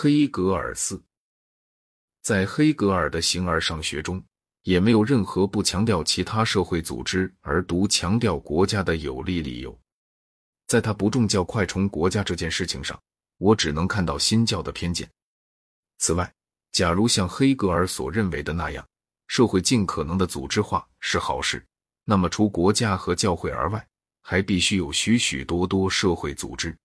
黑格尔四，在黑格尔的形而上学中，也没有任何不强调其他社会组织而独强调国家的有利理由。在他不重教快崇国家这件事情上，我只能看到新教的偏见。此外，假如像黑格尔所认为的那样，社会尽可能的组织化是好事，那么除国家和教会而外，还必须有许许多多社会组织。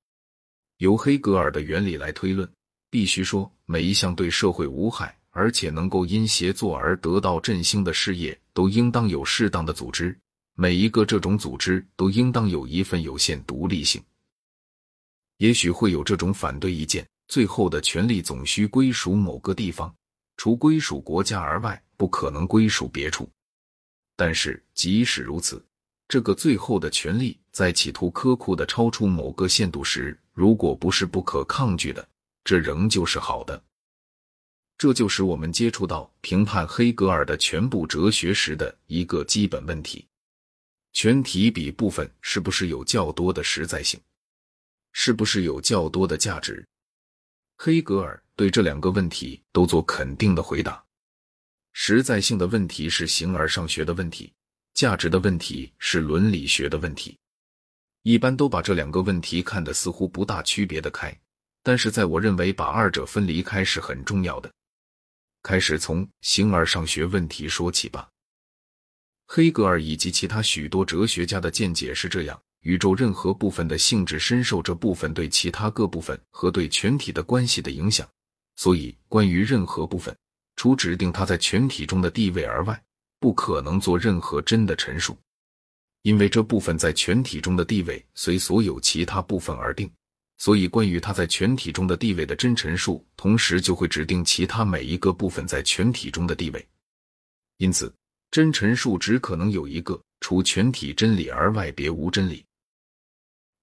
由黑格尔的原理来推论，必须说每一项对社会无害，而且能够因协作而得到振兴的事业，都应当有适当的组织。每一个这种组织都应当有一份有限独立性。也许会有这种反对意见。最后的权力总需归属某个地方，除归属国家而外，不可能归属别处。但是即使如此，这个最后的权力在企图苛酷的超出某个限度时，如果不是不可抗拒的，这仍旧是好的。这就使我们接触到评判黑格尔的全部哲学时的一个基本问题：全体比部分是不是有较多的实在性？是不是有较多的价值？黑格尔对这两个问题都做肯定的回答。实在性的问题是形而上学的问题，价值的问题是伦理学的问题。一般都把这两个问题看得似乎不大区别的开，但是在我认为，把二者分离开是很重要的。开始从形而上学问题说起吧。黑格尔以及其他许多哲学家的见解是这样。宇宙任何部分的性质深受这部分对其他各部分和对全体的关系的影响，所以关于任何部分，除指定它在全体中的地位而外，不可能做任何真的陈述，因为这部分在全体中的地位随所有其他部分而定，所以关于它在全体中的地位的真陈述，同时就会指定其他每一个部分在全体中的地位。因此，真陈述只可能有一个，除全体真理而外，别无真理。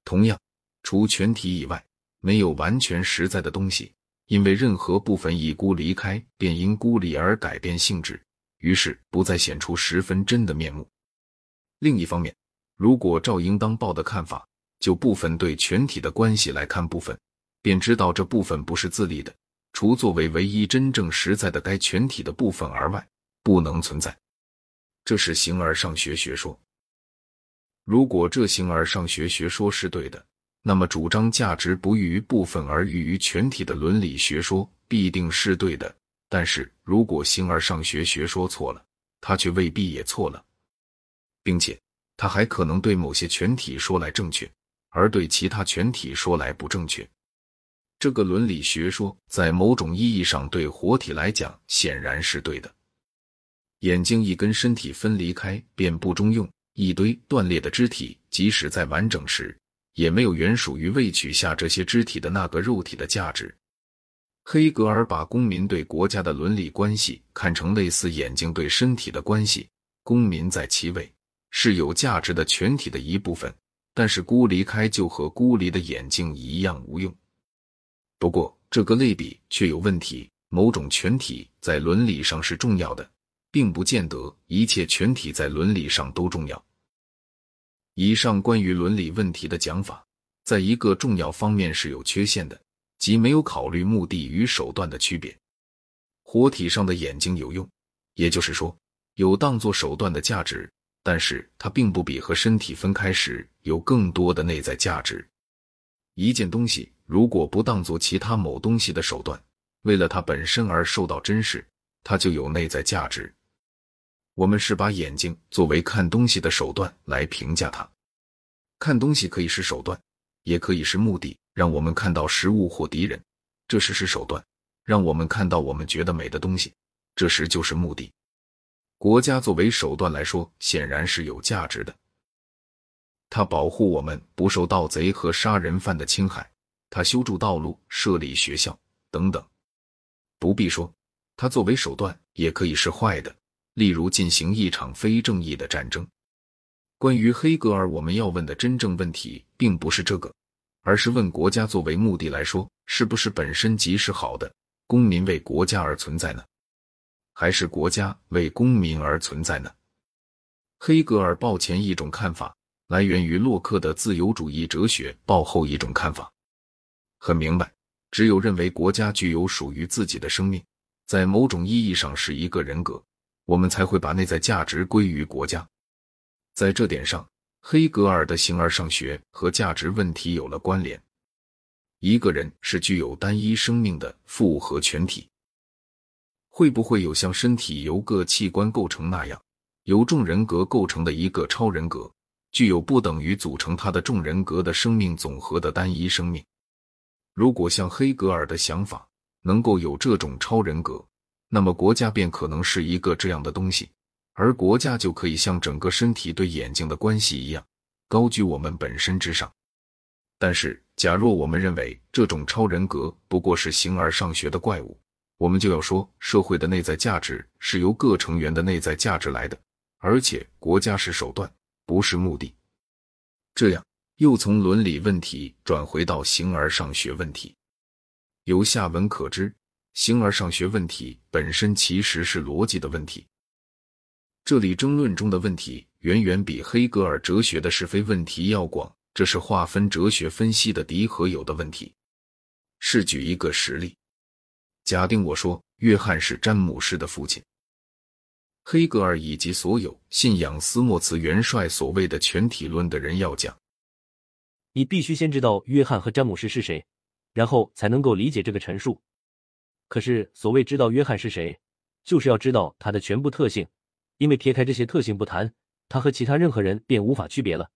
同样，除全体以外，没有完全实在的东西，因为任何部分一孤离开，便因孤立而改变性质，于是不再显出十分真的面目。另一方面，如果照应当报的看法，就部分对全体的关系来看部分，便知道这部分不是自立的，除作为唯一真正实在的该全体的部分而外，不能存在。这是形而上学学说。如果这形而上学学说是对的，那么主张价值不寓于部分而寓于全体的伦理学说必定是对的。但是如果形而上学学说错了，它却未必也错了，并且它还可能对某些全体说来正确，而对其他全体说来不正确。这个伦理学说在某种意义上对活体来讲显然是对的。眼睛一根身体分离开便不中用。一堆断裂的肢体，即使在完整时，也没有原属于未取下这些肢体的那个肉体的价值。黑格尔把公民对国家的伦理关系看成类似眼睛对身体的关系，公民在其位是有价值的全体的一部分，但是孤离开就和孤离的眼睛一样无用。不过这个类比却有问题，某种全体在伦理上是重要的，并不见得一切全体在伦理上都重要。以上关于伦理问题的讲法，在一个重要方面是有缺陷的，即没有考虑目的与手段的区别。活体上的眼睛有用，也就是说有当作手段的价值，但是它并不比和身体分开时有更多的内在价值。一件东西如果不当作其他某东西的手段，为了它本身而受到珍视，它就有内在价值。我们是把眼睛作为看东西的手段来评价它。看东西可以是手段，也可以是目的，让我们看到食物或敌人，这时是手段；让我们看到我们觉得美的东西，这时就是目的。国家作为手段来说，显然是有价值的。它保护我们不受盗贼和杀人犯的侵害，它修筑道路、设立学校等等。不必说，它作为手段也可以是坏的。例如，进行一场非正义的战争。关于黑格尔，我们要问的真正问题，并不是这个，而是问国家作为目的来说，是不是本身即是好的？公民为国家而存在呢，还是国家为公民而存在呢？黑格尔抱前一种看法，来源于洛克的自由主义哲学；抱后一种看法。很明白，只有认为国家具有属于自己的生命，在某种意义上是一个人格，我们才会把内在价值归于国家。在这点上，黑格尔的形而上学和价值问题有了关联。一个人是具有单一生命的复合全体，会不会有像身体由各器官构成那样，由众人格构成的一个超人格，具有不等于组成他的众人格的生命总和的单一生命？如果像黑格尔的想法能够有这种超人格，那么国家便可能是一个这样的东西，而国家就可以像整个身体对眼睛的关系一样，高居我们本身之上。但是，假若我们认为这种超人格不过是形而上学的怪物，我们就要说社会的内在价值是由各成员的内在价值来的，而且国家是手段，不是目的。这样又从伦理问题转回到形而上学问题。由下文可知，形而上学问题本身其实是逻辑的问题。这里争论中的问题远远比黑格尔哲学的是非问题要广。这是划分哲学分析的敌和友的问题。试举一个实例：假定我说约翰是詹姆士的父亲，黑格尔以及所有信仰斯莫茨元帅所谓的全体论的人要讲，你必须先知道约翰和詹姆士是谁，然后才能够理解这个陈述。可是，所谓知道约翰是谁，就是要知道他的全部特性，因为撇开这些特性不谈，他和其他任何人便无法区别了。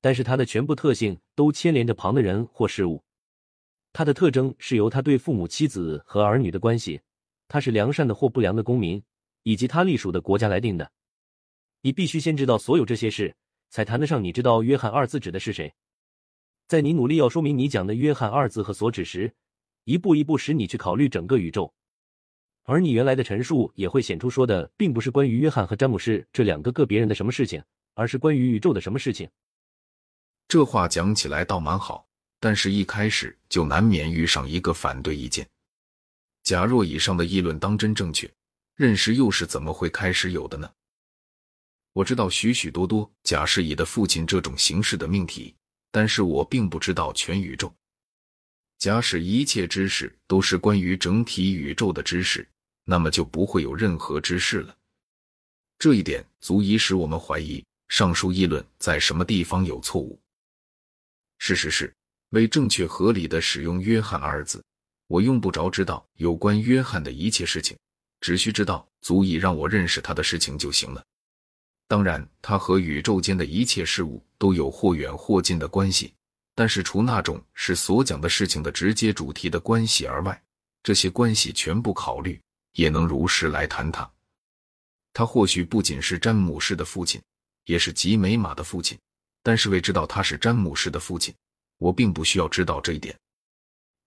但是他的全部特性都牵连着旁的人或事物，他的特征是由他对父母、妻子和儿女的关系，他是良善的或不良的公民，以及他隶属的国家来定的。你必须先知道所有这些事，才谈得上你知道约翰二字指的是谁。在你努力要说明你讲的约翰二字和所指时，一步一步使你去考虑整个宇宙，而你原来的陈述也会显出说的并不是关于约翰和詹姆士这两个个别人的什么事情，而是关于宇宙的什么事情。这话讲起来倒蛮好，但是一开始就难免遇上一个反对意见。假若以上的议论当真正确，认识又是怎么会开始有的呢？我知道许许多多假设乙的父亲这种形式的命题，但是我并不知道全宇宙。假使一切知识都是关于整体宇宙的知识，那么就不会有任何知识了。这一点足以使我们怀疑上述议论在什么地方有错误。事实是，为正确合理的使用“约翰”二字，我用不着知道有关约翰的一切事情，只需知道足以让我认识他的事情就行了。当然，他和宇宙间的一切事物都有或远或近的关系，但是除那种是所讲的事情的直接主题的关系而外，这些关系全部考虑，也能如实来谈他。他或许不仅是詹姆士的父亲，也是吉美玛的父亲。但是为知道他是詹姆士的父亲，我并不需要知道这一点。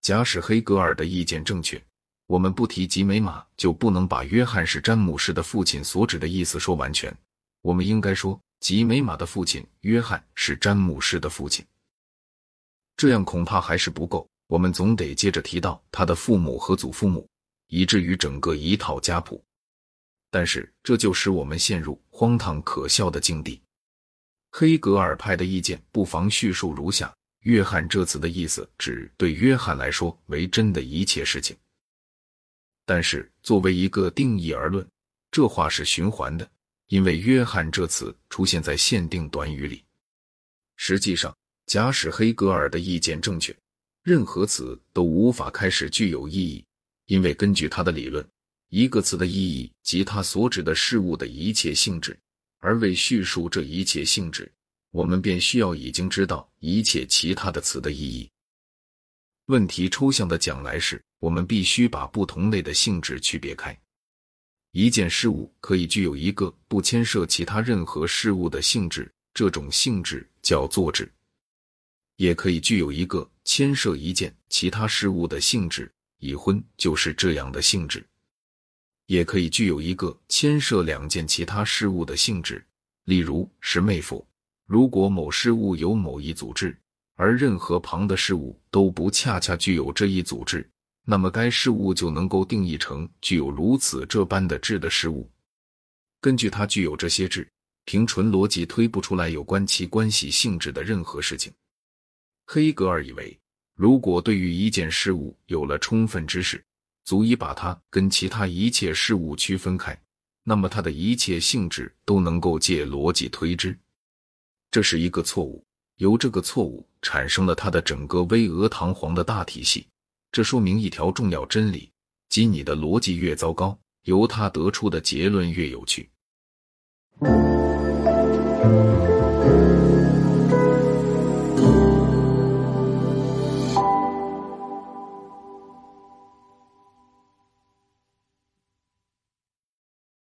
假使黑格尔的意见正确，我们不提吉美马，就不能把约翰是詹姆士的父亲所指的意思说完全。我们应该说吉美马的父亲约翰是詹姆士的父亲。这样恐怕还是不够，我们总得接着提到他的父母和祖父母，以至于整个一套家谱。但是这就使我们陷入荒唐可笑的境地。黑格尔派的意见不妨叙述如下：约翰这词的意思指对约翰来说为真的一切事情。但是作为一个定义而论，这话是循环的，因为约翰这词出现在限定短语里。实际上，假使黑格尔的意见正确，任何词都无法开始具有意义，因为根据他的理论，一个词的意义及它所指的事物的一切性质。而为叙述这一切性质，我们便需要已经知道一切其他的词的意义。问题抽象的讲来是，我们必须把不同类的性质区别开。一件事物可以具有一个不牵涉其他任何事物的性质，这种性质叫做质；也可以具有一个牵涉一件其他事物的性质，已婚就是这样的性质。也可以具有一个牵涉两件其他事物的性质，例如是妹夫。如果某事物有某一组织，而任何旁的事物都不恰恰具有这一组织，那么该事物就能够定义成具有如此这般的质的事物。根据它具有这些质，凭纯逻辑推不出来有关其关系性质的任何事情。黑格尔以为，如果对于一件事物有了充分知识，足以把它跟其他一切事物区分开，那么它的一切性质都能够借逻辑推知。这是一个错误，由这个错误产生了他的整个巍峨堂皇的大体系。这说明一条重要真理，即你的逻辑越糟糕，由他得出的结论越有趣。